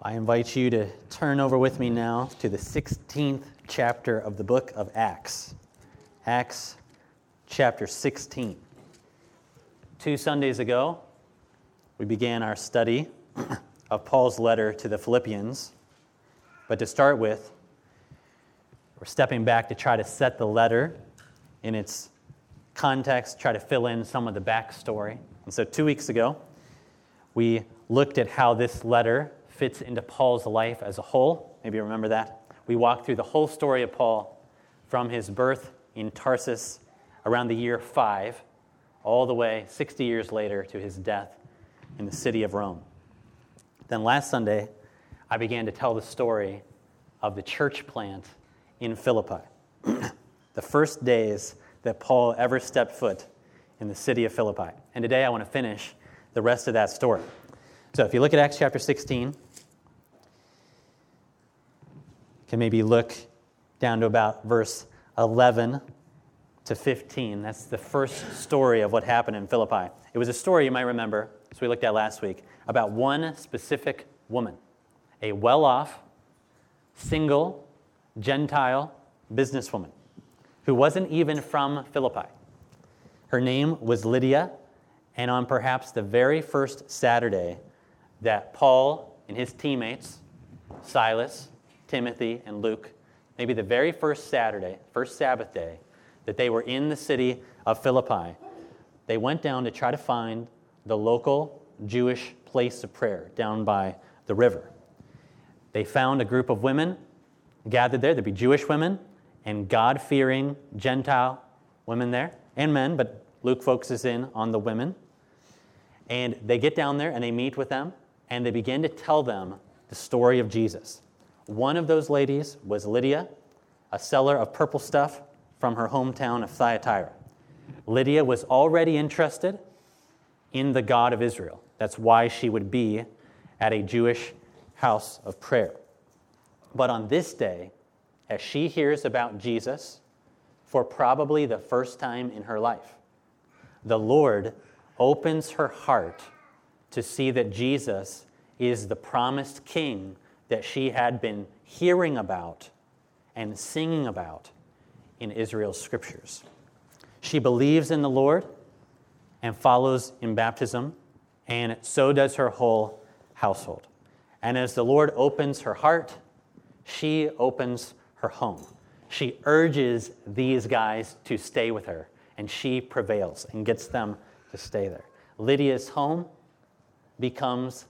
I invite you to turn over with me now to the 16th chapter of the book of Acts. Acts chapter 16. Two Sundays ago, we began our study of Paul's letter to the Philippians. But to start with, we're stepping back to try to set the letter in its context, try to fill in some of the backstory. And so, two weeks ago, we looked at how this letter fits into Paul's life as a whole. Maybe you remember that. We walked through the whole story of Paul from his birth in Tarsus around the year 5 all the way 60 years later to his death in the city of Rome. Then last Sunday, I began to tell the story of the church plant in Philippi. the first days that Paul ever stepped foot in the city of Philippi. And today I want to finish the rest of that story. So if you look at Acts chapter 16, can maybe look down to about verse 11 to 15. That's the first story of what happened in Philippi. It was a story you might remember, as we looked at last week, about one specific woman, a well off, single, Gentile businesswoman who wasn't even from Philippi. Her name was Lydia, and on perhaps the very first Saturday that Paul and his teammates, Silas, Timothy, and Luke, maybe the very first Saturday, first Sabbath day, that they were in the city of Philippi, they went down to try to find the local Jewish place of prayer down by the river. They found a group of women gathered there. There'd be Jewish women and God fearing Gentile women there, and men, but Luke focuses in on the women. And they get down there and they meet with them and they begin to tell them the story of Jesus. One of those ladies was Lydia, a seller of purple stuff from her hometown of Thyatira. Lydia was already interested in the God of Israel. That's why she would be at a Jewish house of prayer. But on this day, as she hears about Jesus for probably the first time in her life, the Lord opens her heart to see that Jesus is the promised king that she had been hearing about and singing about in Israel's scriptures. She believes in the Lord and follows in baptism, and so does her whole household. And as the Lord opens her heart, she opens her home. She urges these guys to stay with her, and she prevails and gets them to stay there. Lydia's home becomes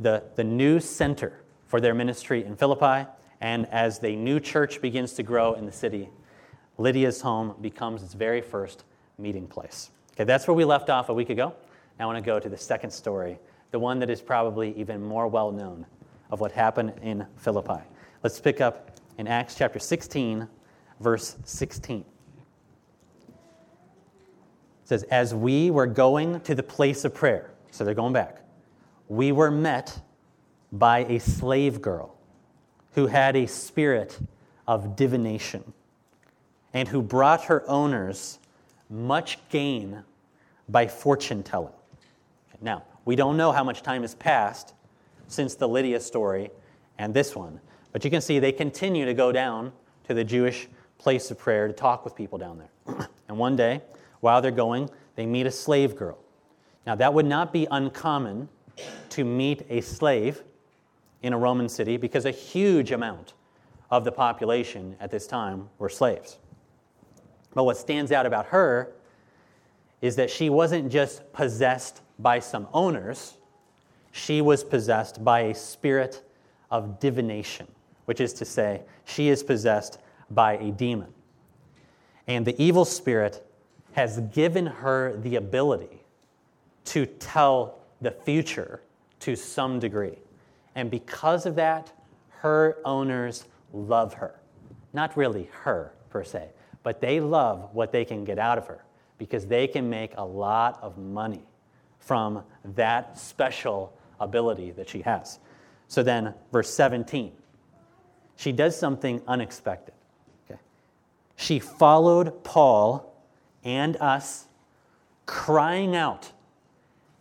the, the new center for their ministry in Philippi. And as the new church begins to grow in the city, Lydia's home becomes its very first meeting place. Okay, that's where we left off a week ago. Now I want to go to the second story, the one that is probably even more well known of what happened in Philippi. Let's pick up in Acts chapter 16, verse 16. It says, As we were going to the place of prayer, so they're going back, we were met by a slave girl who had a spirit of divination and who brought her owners much gain by fortune telling. Now, we don't know how much time has passed since the Lydia story and this one, but you can see they continue to go down to the Jewish place of prayer to talk with people down there. and one day, while they're going, they meet a slave girl. Now, that would not be uncommon to meet a slave in a Roman city because a huge amount of the population at this time were slaves. But what stands out about her is that she wasn't just possessed by some owners, she was possessed by a spirit of divination, which is to say, she is possessed by a demon. And the evil spirit has given her the ability to tell the future to some degree. And because of that, her owners love her. Not really her, per se, but they love what they can get out of her because they can make a lot of money from that special ability that she has. So then, verse 17, she does something unexpected. Okay? She followed Paul and us, crying out,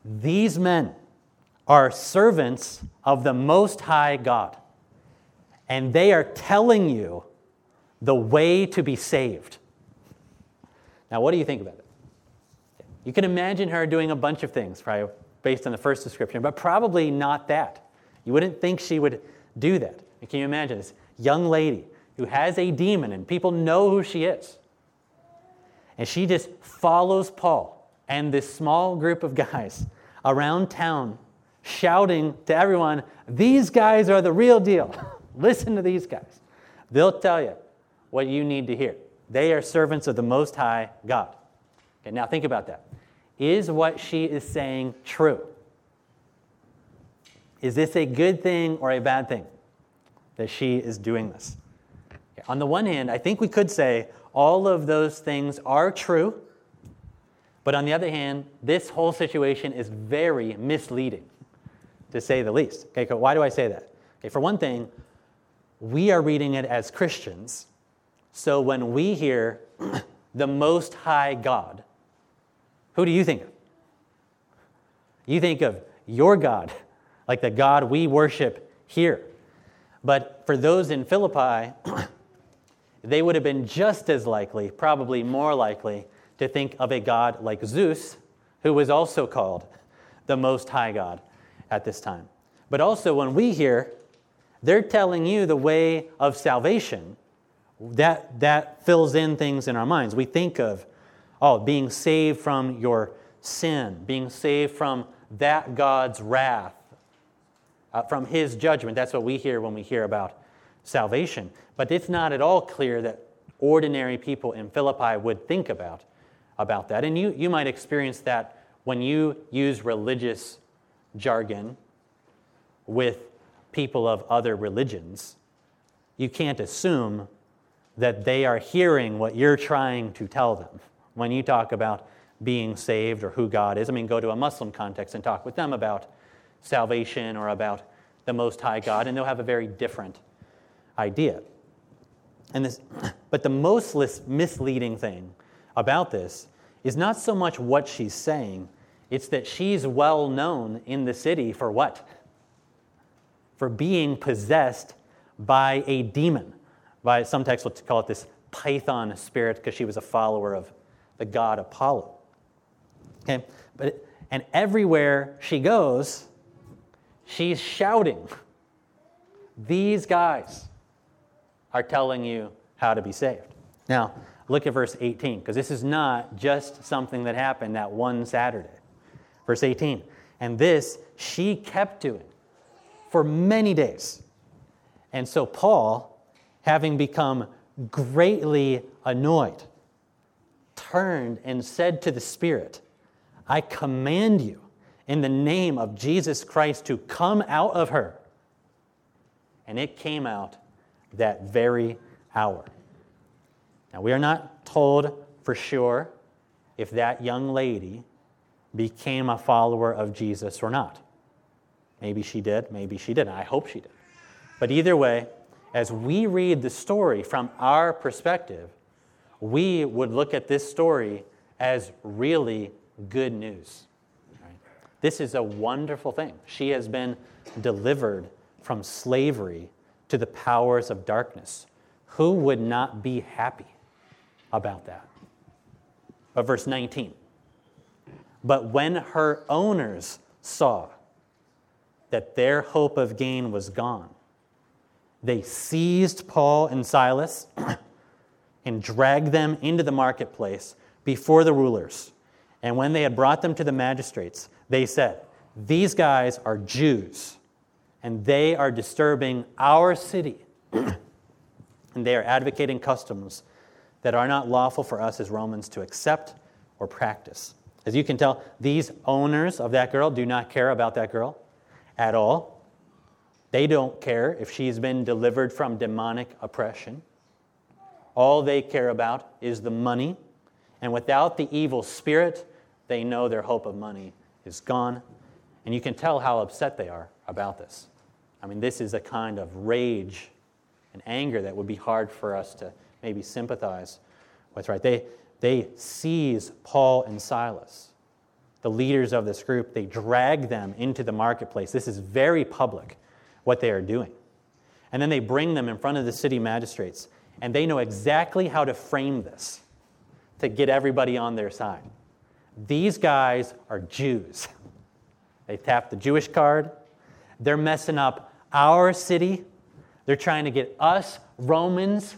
These men are servants of the Most High God, and they are telling you the way to be saved. Now, what do you think about it? You can imagine her doing a bunch of things, probably based on the first description, but probably not that. You wouldn't think she would do that. Can you imagine this young lady who has a demon and people know who she is? And she just follows Paul and this small group of guys around town, shouting to everyone, These guys are the real deal. Listen to these guys. They'll tell you what you need to hear. They are servants of the Most High God. Okay, now think about that. Is what she is saying true? Is this a good thing or a bad thing that she is doing this? Okay, on the one hand, I think we could say all of those things are true, but on the other hand, this whole situation is very misleading, to say the least. Okay, why do I say that? Okay, for one thing, we are reading it as Christians, so when we hear the Most High God, who do you think of? You think of your God, like the God we worship here. But for those in Philippi, they would have been just as likely, probably more likely, to think of a God like Zeus, who was also called the Most High God at this time. But also, when we hear, they're telling you the way of salvation, that, that fills in things in our minds. We think of Oh, being saved from your sin, being saved from that God's wrath, uh, from his judgment. That's what we hear when we hear about salvation. But it's not at all clear that ordinary people in Philippi would think about, about that. And you, you might experience that when you use religious jargon with people of other religions. You can't assume that they are hearing what you're trying to tell them when you talk about being saved or who God is. I mean, go to a Muslim context and talk with them about salvation or about the Most High God, and they'll have a very different idea. And this, but the most misleading thing about this is not so much what she's saying, it's that she's well known in the city for what? For being possessed by a demon. By some texts will call it this python spirit because she was a follower of the god Apollo. Okay? But, and everywhere she goes, she's shouting. These guys are telling you how to be saved. Now, look at verse 18, because this is not just something that happened that one Saturday. Verse 18, and this she kept doing for many days. And so Paul, having become greatly annoyed, turned and said to the Spirit, I command you in the name of Jesus Christ to come out of her. And it came out that very hour. Now, we are not told for sure if that young lady became a follower of Jesus or not. Maybe she did, maybe she didn't. I hope she did. But either way, as we read the story from our perspective, we would look at this story as really good news. Right? This is a wonderful thing. She has been delivered from slavery to the powers of darkness. Who would not be happy about that? But verse 19. But when her owners saw that their hope of gain was gone, they seized Paul and Silas and dragged them into the marketplace before the rulers. And when they had brought them to the magistrates, they said, These guys are Jews, and they are disturbing our city, and they are advocating customs that are not lawful for us as Romans to accept or practice. As you can tell, these owners of that girl do not care about that girl at all. They don't care if she's been delivered from demonic oppression. All they care about is the money. And without the evil spirit, they know their hope of money is gone. And you can tell how upset they are about this. I mean, this is a kind of rage and anger that would be hard for us to maybe sympathize with, right? They, they seize Paul and Silas. the leaders of this group, they drag them into the marketplace. This is very public, what they are doing. And then they bring them in front of the city magistrates, and they know exactly how to frame this to get everybody on their side. These guys are Jews. They tap the Jewish card. They're messing up our city. They're trying to get us Romans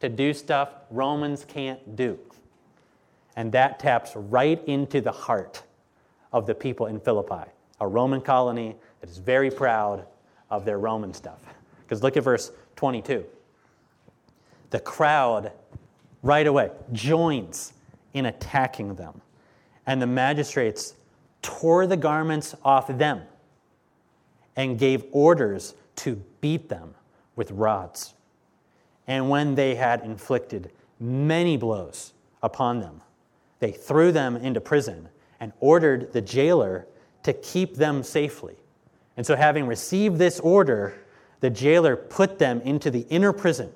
to do stuff Romans can't do. And that taps right into the heart of the people in Philippi, a Roman colony that is very proud of their Roman stuff. Because look at verse 22. The crowd right away joins in attacking them, and the magistrates tore the garments off them and gave orders to beat them with rods. And when they had inflicted many blows upon them, they threw them into prison and ordered the jailer to keep them safely. And so, having received this order, the jailer put them into the inner prison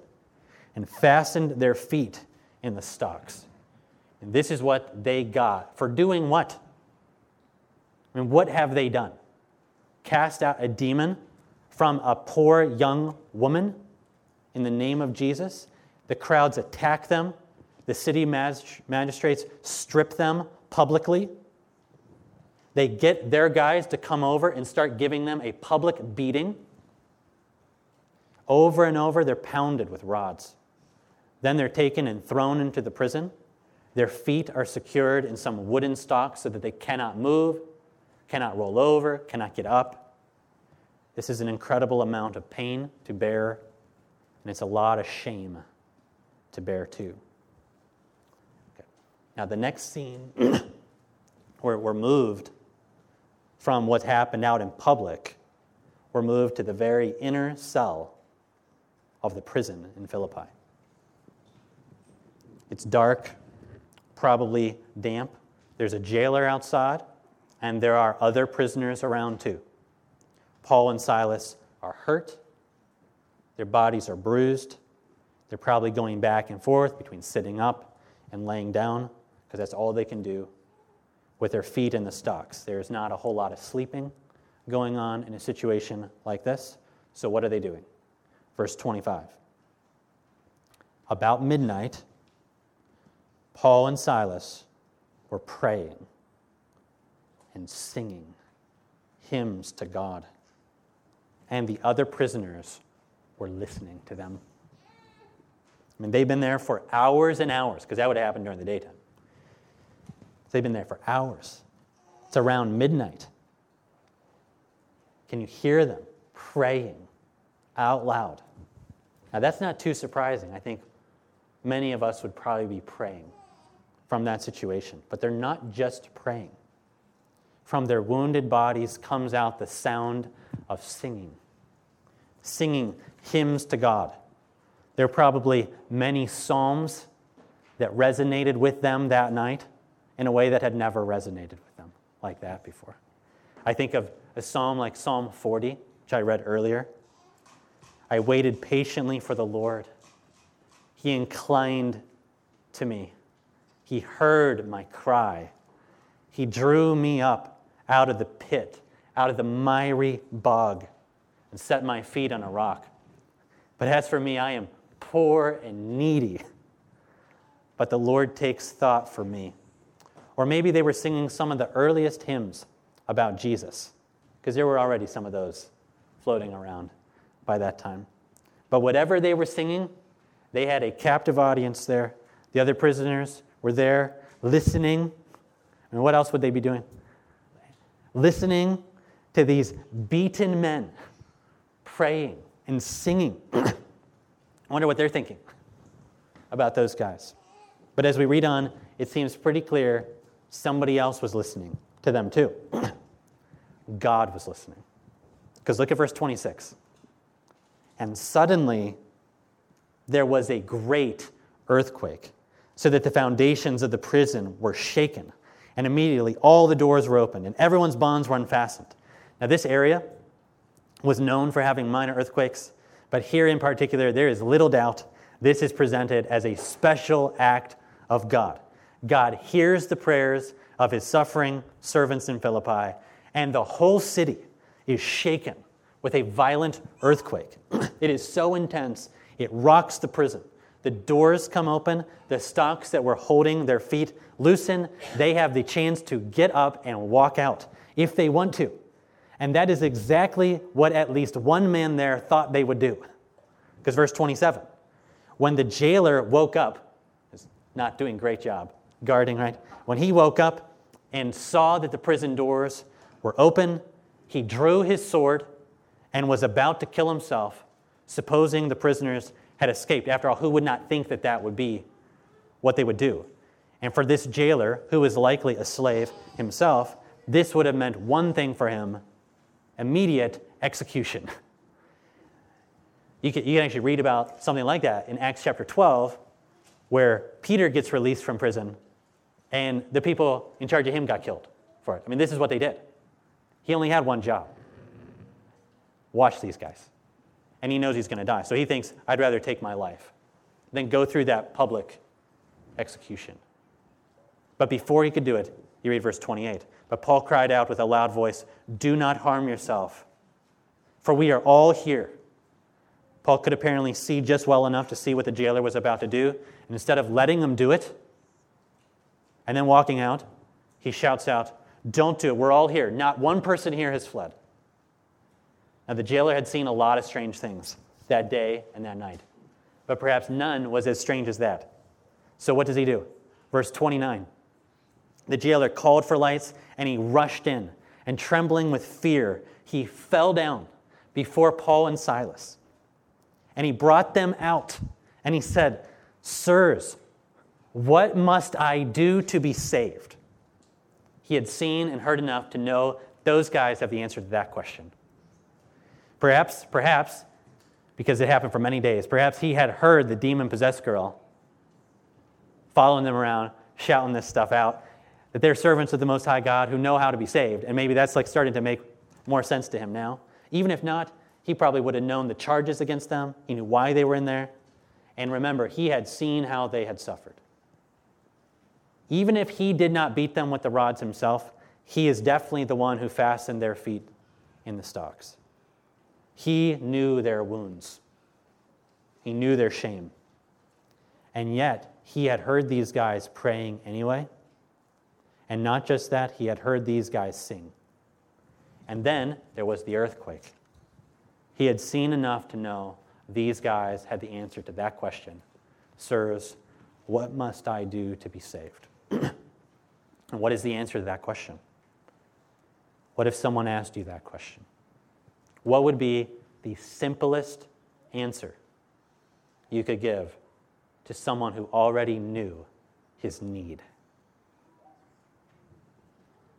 and fastened their feet in the stocks. And this is what they got for doing what? I mean, what have they done? Cast out a demon from a poor young woman in the name of Jesus. The crowds attack them. The city magistrates strip them publicly. They get their guys to come over and start giving them a public beating. Over and over, they're pounded with rods. Then they're taken and thrown into the prison. Their feet are secured in some wooden stocks so that they cannot move, cannot roll over, cannot get up. This is an incredible amount of pain to bear, and it's a lot of shame to bear too. Now, the next scene, we're moved from what happened out in public, we're moved to the very inner cell of the prison in Philippi. It's dark, probably damp. There's a jailer outside, and there are other prisoners around too. Paul and Silas are hurt, their bodies are bruised. They're probably going back and forth between sitting up and laying down because that's all they can do with their feet in the stocks. There's not a whole lot of sleeping going on in a situation like this. So, what are they doing? Verse 25. About midnight, Paul and Silas were praying and singing hymns to God, and the other prisoners were listening to them. I mean, they've been there for hours and hours, because that would happen during the daytime. They've been there for hours. It's around midnight. Can you hear them praying out loud? Now, that's not too surprising. I think many of us would probably be praying from that situation. But they're not just praying. From their wounded bodies comes out the sound of singing, singing hymns to God. There are probably many psalms that resonated with them that night in a way that had never resonated with them like that before. I think of a psalm like Psalm 40, which I read earlier. I waited patiently for the Lord. He inclined to me. He heard my cry. He drew me up out of the pit, out of the miry bog, and set my feet on a rock. But as for me, I am poor and needy. But the Lord takes thought for me. Or maybe they were singing some of the earliest hymns about Jesus, because there were already some of those floating around by that time. But whatever they were singing, they had a captive audience there. The other prisoners were there listening. And what else would they be doing? Listening to these beaten men praying and singing. I wonder what they're thinking about those guys. But as we read on, it seems pretty clear somebody else was listening to them too. God was listening. Because look at verse 26. And suddenly there was a great earthquake, so that the foundations of the prison were shaken. And immediately all the doors were opened and everyone's bonds were unfastened. Now, this area was known for having minor earthquakes, but here in particular, there is little doubt this is presented as a special act of God. God hears the prayers of his suffering servants in Philippi, and the whole city is shaken with a violent earthquake. it is so intense, it rocks the prison. The doors come open, the stocks that were holding their feet loosen. They have the chance to get up and walk out if they want to. And that is exactly what at least one man there thought they would do. Because verse 27 when the jailer woke up, is not doing great job guarding, right? When he woke up and saw that the prison doors were open, he drew his sword and was about to kill himself, supposing the prisoners had escaped. After all, who would not think that that would be what they would do? And for this jailer, who was likely a slave himself, this would have meant one thing for him immediate execution. You can, you can actually read about something like that in Acts chapter 12, where Peter gets released from prison and the people in charge of him got killed for it. I mean, this is what they did. He only had one job watch these guys. And he knows he's going to die. So he thinks, I'd rather take my life than go through that public execution. But before he could do it, you read verse 28. But Paul cried out with a loud voice, Do not harm yourself, for we are all here. Paul could apparently see just well enough to see what the jailer was about to do. And instead of letting him do it and then walking out, he shouts out, Don't do it. We're all here. Not one person here has fled. Now, the jailer had seen a lot of strange things that day and that night, but perhaps none was as strange as that. So, what does he do? Verse 29 The jailer called for lights and he rushed in, and trembling with fear, he fell down before Paul and Silas. And he brought them out, and he said, Sirs, what must I do to be saved? He had seen and heard enough to know those guys have the answer to that question. Perhaps, perhaps, because it happened for many days, perhaps he had heard the demon possessed girl following them around, shouting this stuff out, that they're servants of the Most High God who know how to be saved. And maybe that's like starting to make more sense to him now. Even if not, he probably would have known the charges against them. He knew why they were in there. And remember, he had seen how they had suffered. Even if he did not beat them with the rods himself, he is definitely the one who fastened their feet in the stocks. He knew their wounds, he knew their shame. And yet, he had heard these guys praying anyway. And not just that, he had heard these guys sing. And then there was the earthquake. He had seen enough to know these guys had the answer to that question Sirs, what must I do to be saved? and what is the answer to that question? What if someone asked you that question? What would be the simplest answer you could give to someone who already knew his need?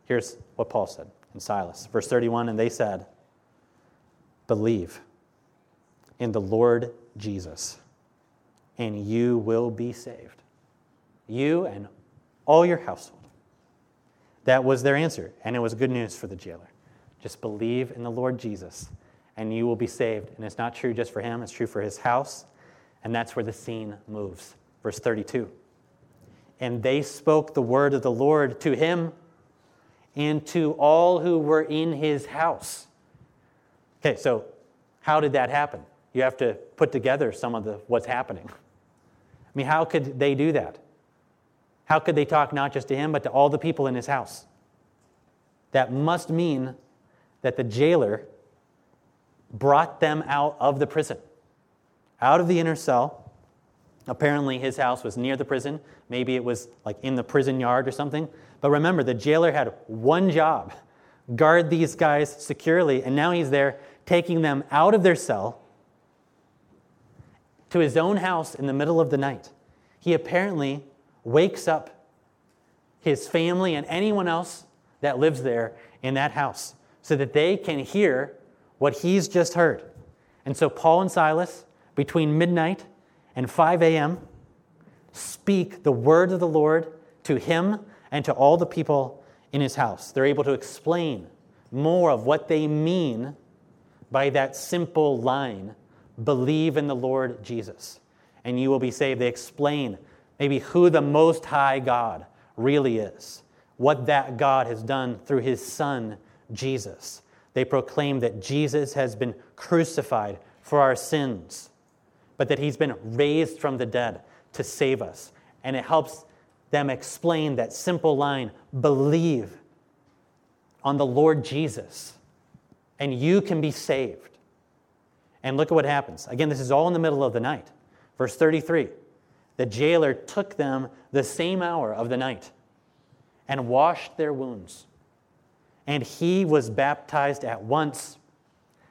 Here's what Paul said in Silas, verse 31 And they said, Believe in the Lord Jesus, and you will be saved. You and all your household. That was their answer, and it was good news for the jailer. Just believe in the Lord Jesus, and you will be saved. And it's not true just for him, it's true for his house. And that's where the scene moves. Verse 32. And they spoke the word of the Lord to him and to all who were in his house. Okay, so how did that happen? You have to put together some of the what's happening. I mean, how could they do that? How could they talk not just to him, but to all the people in his house? That must mean that the jailer brought them out of the prison, out of the inner cell. Apparently, his house was near the prison. Maybe it was like in the prison yard or something. But remember, the jailer had one job guard these guys securely, and now he's there taking them out of their cell to his own house in the middle of the night. He apparently wakes up his family and anyone else that lives there in that house so that they can hear what he's just heard. And so Paul and Silas, between midnight and 5 a.m., speak the word of the Lord to him and to all the people in his house. They're able to explain more of what they mean by that simple line believe in the Lord Jesus, and you will be saved. They explain maybe who the Most High God really is, what that God has done through his son, Jesus. They proclaim that Jesus has been crucified for our sins, but that he's been raised from the dead to save us. And it helps them explain that simple line believe on the Lord Jesus, and you can be saved. And look at what happens. Again, this is all in the middle of the night. Verse 33 The jailer took them the same hour of the night and washed their wounds. And he was baptized at once,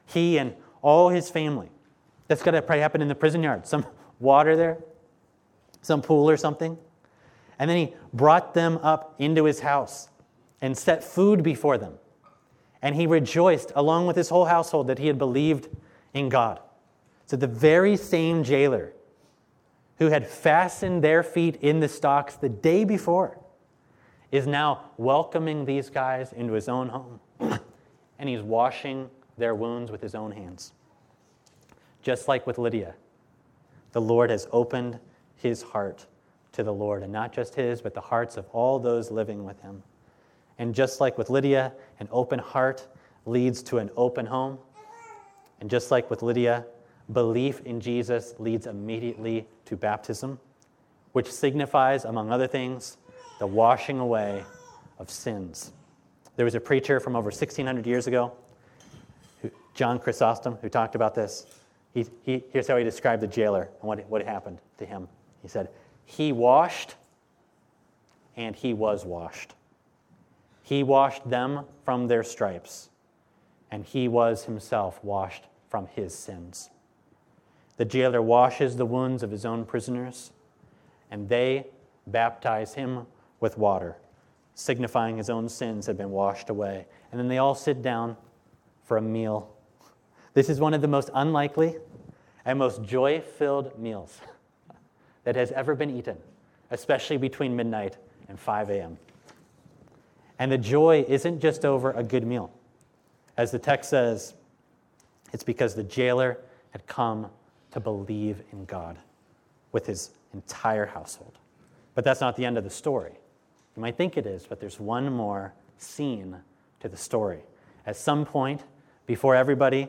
he and all his family. That's got to probably happen in the prison yard. Some water there, some pool or something. And then he brought them up into his house and set food before them. And he rejoiced along with his whole household that he had believed in God. So the very same jailer who had fastened their feet in the stocks the day before is now welcoming these guys into his own home. and he's washing their wounds with his own hands. Just like with Lydia, the Lord has opened his heart to the Lord, and not just his, but the hearts of all those living with him. And just like with Lydia, an open heart leads to an open home. And just like with Lydia, belief in Jesus leads immediately to baptism, which signifies, among other things, the washing away of sins. There was a preacher from over 1600 years ago, John Chrysostom, who talked about this. He, he, here's how he described the jailer and what, what happened to him. He said, He washed and he was washed. He washed them from their stripes, and he was himself washed from his sins. The jailer washes the wounds of his own prisoners, and they baptize him with water, signifying his own sins had been washed away. And then they all sit down for a meal. This is one of the most unlikely and most joy filled meals that has ever been eaten, especially between midnight and 5 a.m. And the joy isn't just over a good meal. As the text says, it's because the jailer had come to believe in God with his entire household. But that's not the end of the story. You might think it is, but there's one more scene to the story. At some point, before everybody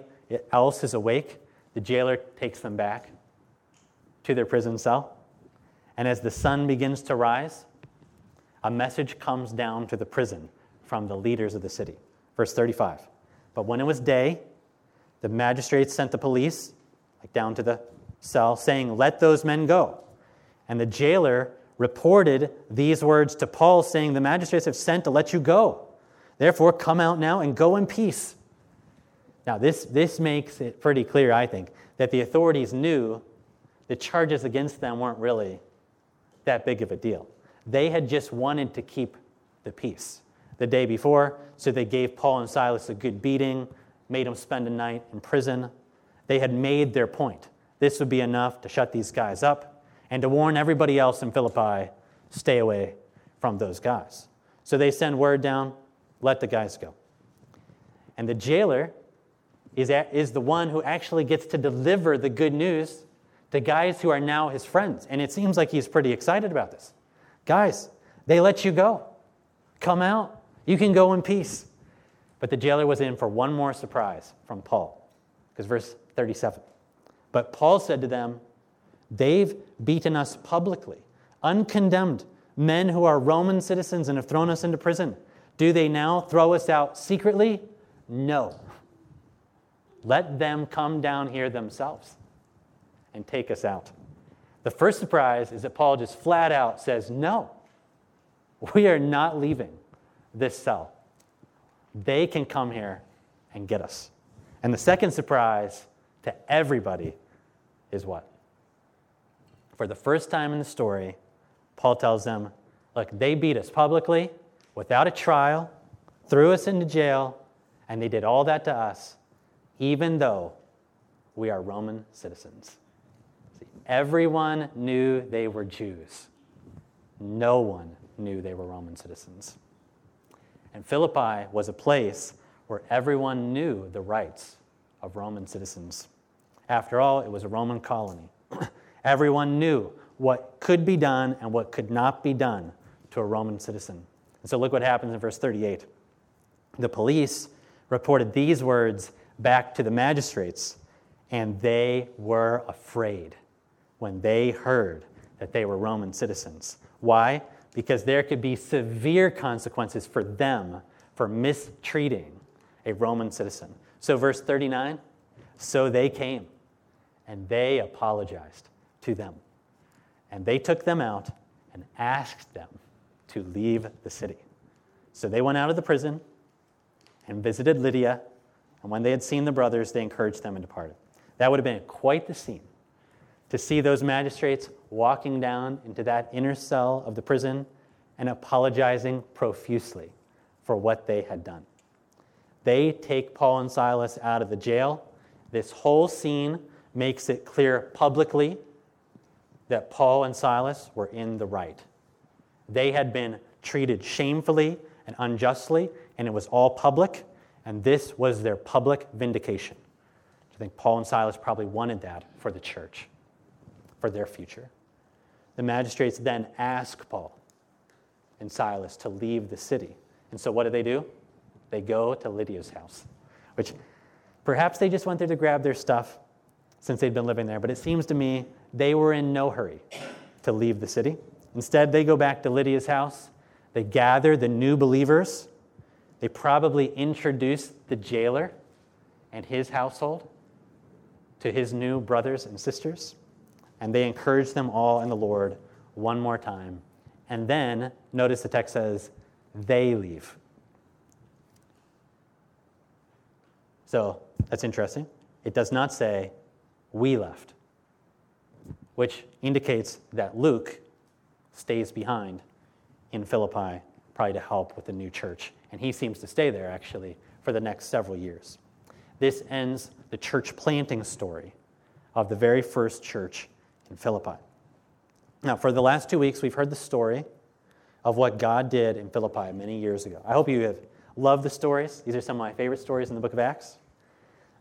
else is awake, the jailer takes them back to their prison cell. And as the sun begins to rise, a message comes down to the prison from the leaders of the city. Verse 35. But when it was day, the magistrates sent the police like down to the cell saying, "Let those men go." And the jailer reported these words to Paul, saying, The magistrates have sent to let you go. Therefore, come out now and go in peace. Now, this, this makes it pretty clear, I think, that the authorities knew the charges against them weren't really that big of a deal. They had just wanted to keep the peace the day before, so they gave Paul and Silas a good beating, made them spend a night in prison. They had made their point. This would be enough to shut these guys up and to warn everybody else in Philippi stay away from those guys. So they send word down let the guys go. And the jailer is, at, is the one who actually gets to deliver the good news to guys who are now his friends. And it seems like he's pretty excited about this. Guys, they let you go. Come out. You can go in peace. But the jailer was in for one more surprise from Paul. Because verse 37. But Paul said to them, They've beaten us publicly, uncondemned, men who are Roman citizens and have thrown us into prison. Do they now throw us out secretly? No. Let them come down here themselves and take us out. The first surprise is that Paul just flat out says, No, we are not leaving this cell. They can come here and get us. And the second surprise to everybody is what? for the first time in the story, Paul tells them, Look, they beat us publicly, without a trial, threw us into jail, and they did all that to us, even though we are Roman citizens. See, everyone knew they were Jews. No one knew they were Roman citizens. And Philippi was a place where everyone knew the rights of Roman citizens. After all, it was a Roman colony. Everyone knew what could be done and what could not be done to a Roman citizen. And so look what happens in verse 38. The police reported these words back to the magistrates, and they were afraid when they heard that they were Roman citizens. Why? Because there could be severe consequences for them for mistreating a Roman citizen. So, verse 39 so they came and they apologized to them. And they took them out and asked them to leave the city. So they went out of the prison and visited Lydia. And when they had seen the brothers, they encouraged them and departed. That would have been quite the scene to see those magistrates walking down into that inner cell of the prison and apologizing profusely for what they had done. They take Paul and Silas out of the jail this whole scene makes it clear publicly that Paul and Silas were in the right. They had been treated shamefully and unjustly, and it was all public, and this was their public vindication. I think Paul and Silas probably wanted that for the church, for their future. The magistrates then ask Paul and Silas to leave the city. And so what do they do? They go to Lydia's house, which Perhaps they just went there to grab their stuff since they'd been living there, but it seems to me they were in no hurry to leave the city. Instead, they go back to Lydia's house. They gather the new believers. They probably introduce the jailer and his household to his new brothers and sisters. And they encourage them all in the Lord one more time. And then, notice the text says, they leave. So that's interesting. It does not say, we left, which indicates that Luke stays behind in Philippi, probably to help with the new church. And he seems to stay there, actually, for the next several years. This ends the church planting story of the very first church in Philippi. Now, for the last two weeks, we've heard the story of what God did in Philippi many years ago. I hope you have loved the stories. These are some of my favorite stories in the book of Acts.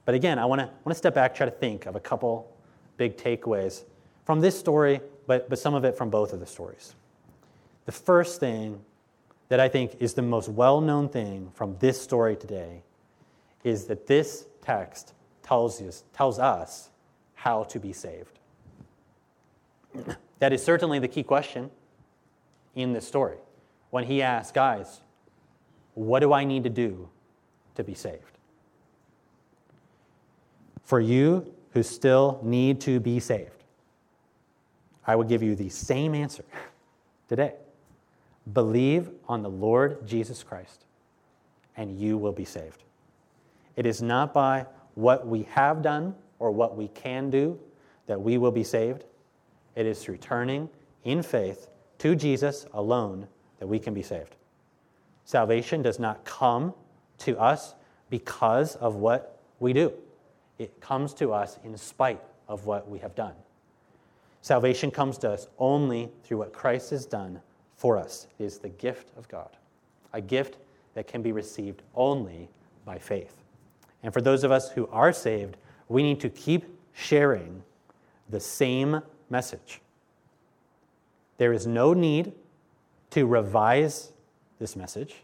But again, I want to step back, try to think of a couple big takeaways from this story, but, but some of it from both of the stories. The first thing that I think is the most well known thing from this story today is that this text tells, you, tells us how to be saved. That is certainly the key question in this story. When he asks, guys, what do I need to do to be saved? For you who still need to be saved, I will give you the same answer today. Believe on the Lord Jesus Christ, and you will be saved. It is not by what we have done or what we can do that we will be saved. It is through turning in faith to Jesus alone that we can be saved. Salvation does not come to us because of what we do. It comes to us in spite of what we have done. Salvation comes to us only through what Christ has done for us. It is the gift of God, a gift that can be received only by faith. And for those of us who are saved, we need to keep sharing the same message. There is no need to revise this message,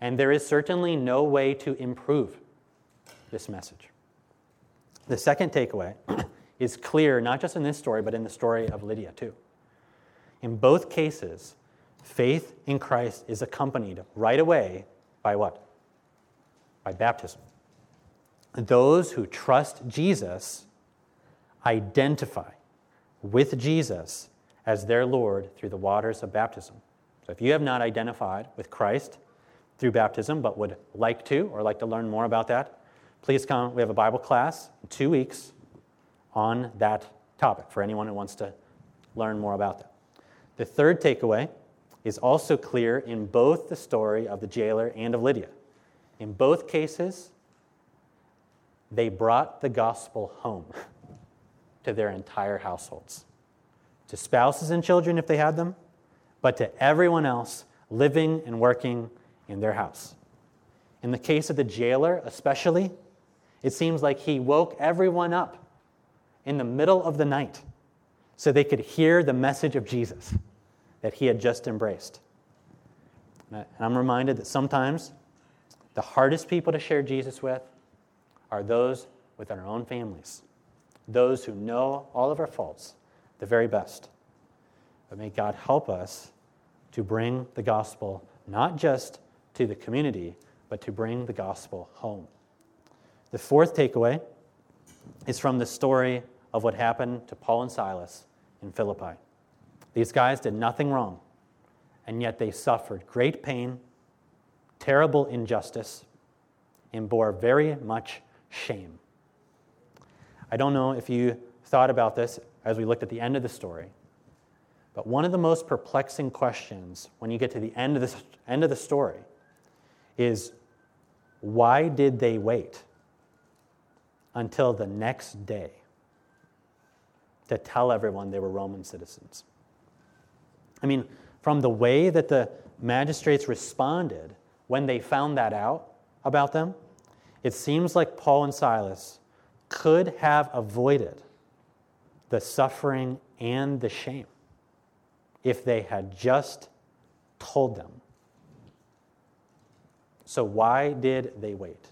and there is certainly no way to improve this message. The second takeaway is clear, not just in this story, but in the story of Lydia, too. In both cases, faith in Christ is accompanied right away by what? By baptism. Those who trust Jesus identify with Jesus as their Lord through the waters of baptism. So if you have not identified with Christ through baptism, but would like to or like to learn more about that, please come. We have a Bible class in two weeks on that topic for anyone who wants to learn more about that. The third takeaway is also clear in both the story of the jailer and of Lydia. In both cases, they brought the gospel home to their entire households, to spouses and children if they had them, but to everyone else living and working in their house. In the case of the jailer, especially, it seems like he woke everyone up in the middle of the night so they could hear the message of Jesus that he had just embraced. And I'm reminded that sometimes the hardest people to share Jesus with are those within our own families, those who know all of our faults the very best. But may God help us to bring the gospel not just to the community, but to bring the gospel home. The fourth takeaway is from the story of what happened to Paul and Silas in Philippi. These guys did nothing wrong, and yet they suffered great pain, terrible injustice, and bore very much shame. I don't know if you thought about this as we looked at the end of the story, but one of the most perplexing questions when you get to the end of the, end of the story is why did they wait until the next day to tell everyone they were Roman citizens? I mean, from the way that the magistrates responded when they found that out about them, it seems like Paul and Silas could have avoided the suffering and the shame if they had just told them. So, why did they wait?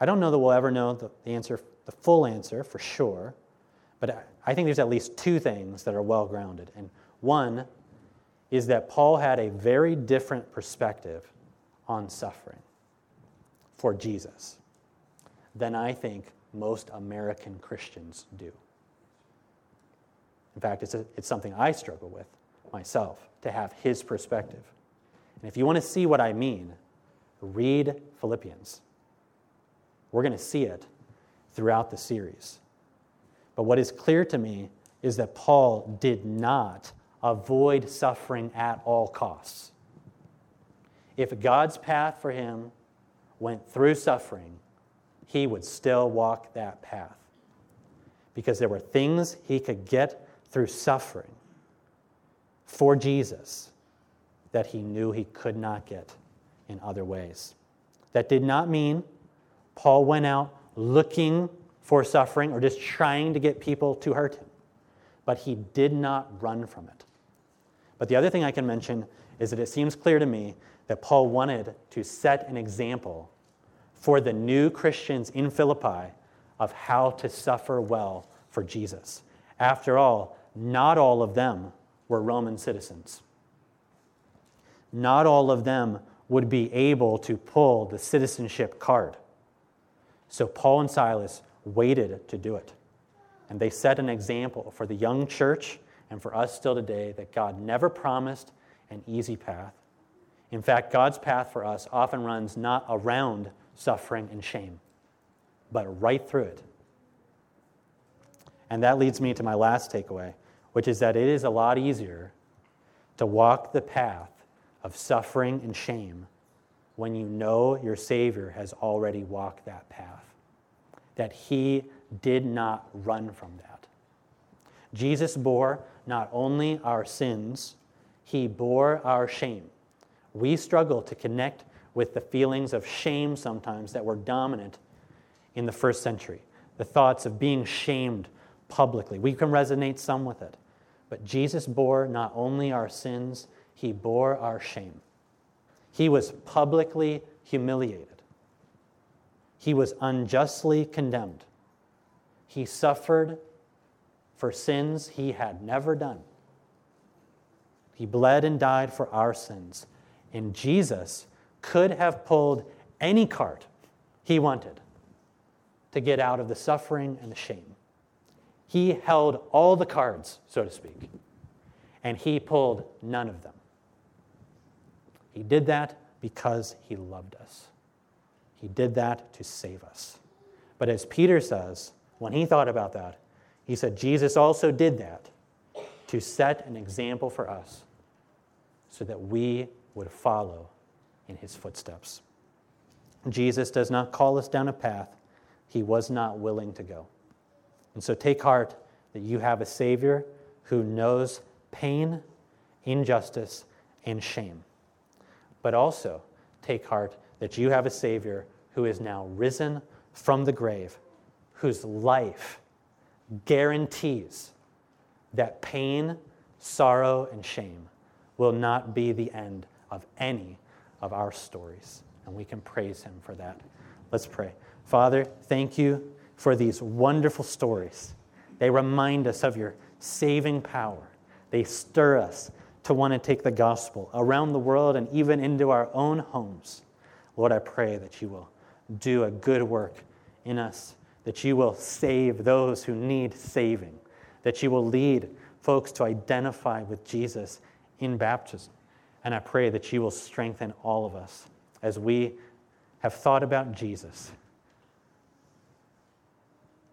I don't know that we'll ever know the answer, the full answer for sure, but I think there's at least two things that are well grounded. And one is that Paul had a very different perspective on suffering for Jesus than I think most American Christians do. In fact, it's, a, it's something I struggle with myself to have his perspective. And if you want to see what I mean, read Philippians. We're going to see it throughout the series. But what is clear to me is that Paul did not avoid suffering at all costs. If God's path for him went through suffering, he would still walk that path. Because there were things he could get through suffering for Jesus that he knew he could not get in other ways. That did not mean Paul went out looking for suffering or just trying to get people to hurt him, but he did not run from it. But the other thing I can mention is that it seems clear to me that Paul wanted to set an example for the new Christians in Philippi of how to suffer well for Jesus. After all, not all of them were Roman citizens. Not all of them would be able to pull the citizenship card. So Paul and Silas waited to do it. And they set an example for the young church and for us still today that God never promised an easy path. In fact, God's path for us often runs not around suffering and shame, but right through it. And that leads me to my last takeaway, which is that it is a lot easier to walk the path of suffering and shame when you know your Savior has already walked that path, that He did not run from that. Jesus bore not only our sins, He bore our shame. We struggle to connect with the feelings of shame sometimes that were dominant in the first century, the thoughts of being shamed publicly. We can resonate some with it. But Jesus bore not only our sins, he bore our shame. He was publicly humiliated. He was unjustly condemned. He suffered for sins he had never done. He bled and died for our sins. And Jesus could have pulled any cart he wanted to get out of the suffering and the shame. He held all the cards, so to speak, and he pulled none of them. He did that because he loved us. He did that to save us. But as Peter says, when he thought about that, he said, Jesus also did that to set an example for us so that we would follow in his footsteps. Jesus does not call us down a path he was not willing to go. And so take heart that you have a Savior who knows pain, injustice, and shame. But also take heart that you have a Savior who is now risen from the grave, whose life guarantees that pain, sorrow, and shame will not be the end of any of our stories. And we can praise him for that. Let's pray. Father, thank you for these wonderful stories. They remind us of your saving power. They stir us to want to take the gospel around the world and even into our own homes. Lord, I pray that you will do a good work in us, that you will save those who need saving, that you will lead folks to identify with Jesus in baptism. And I pray that you will strengthen all of us as we have thought about Jesus,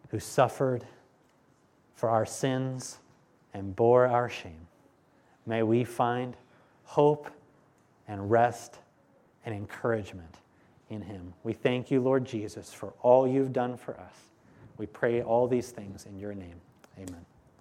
who suffered for our sins and bore our shame. May we find hope and rest and encouragement in him. We thank you, Lord Jesus, for all you've done for us. We pray all these things in your name. Amen.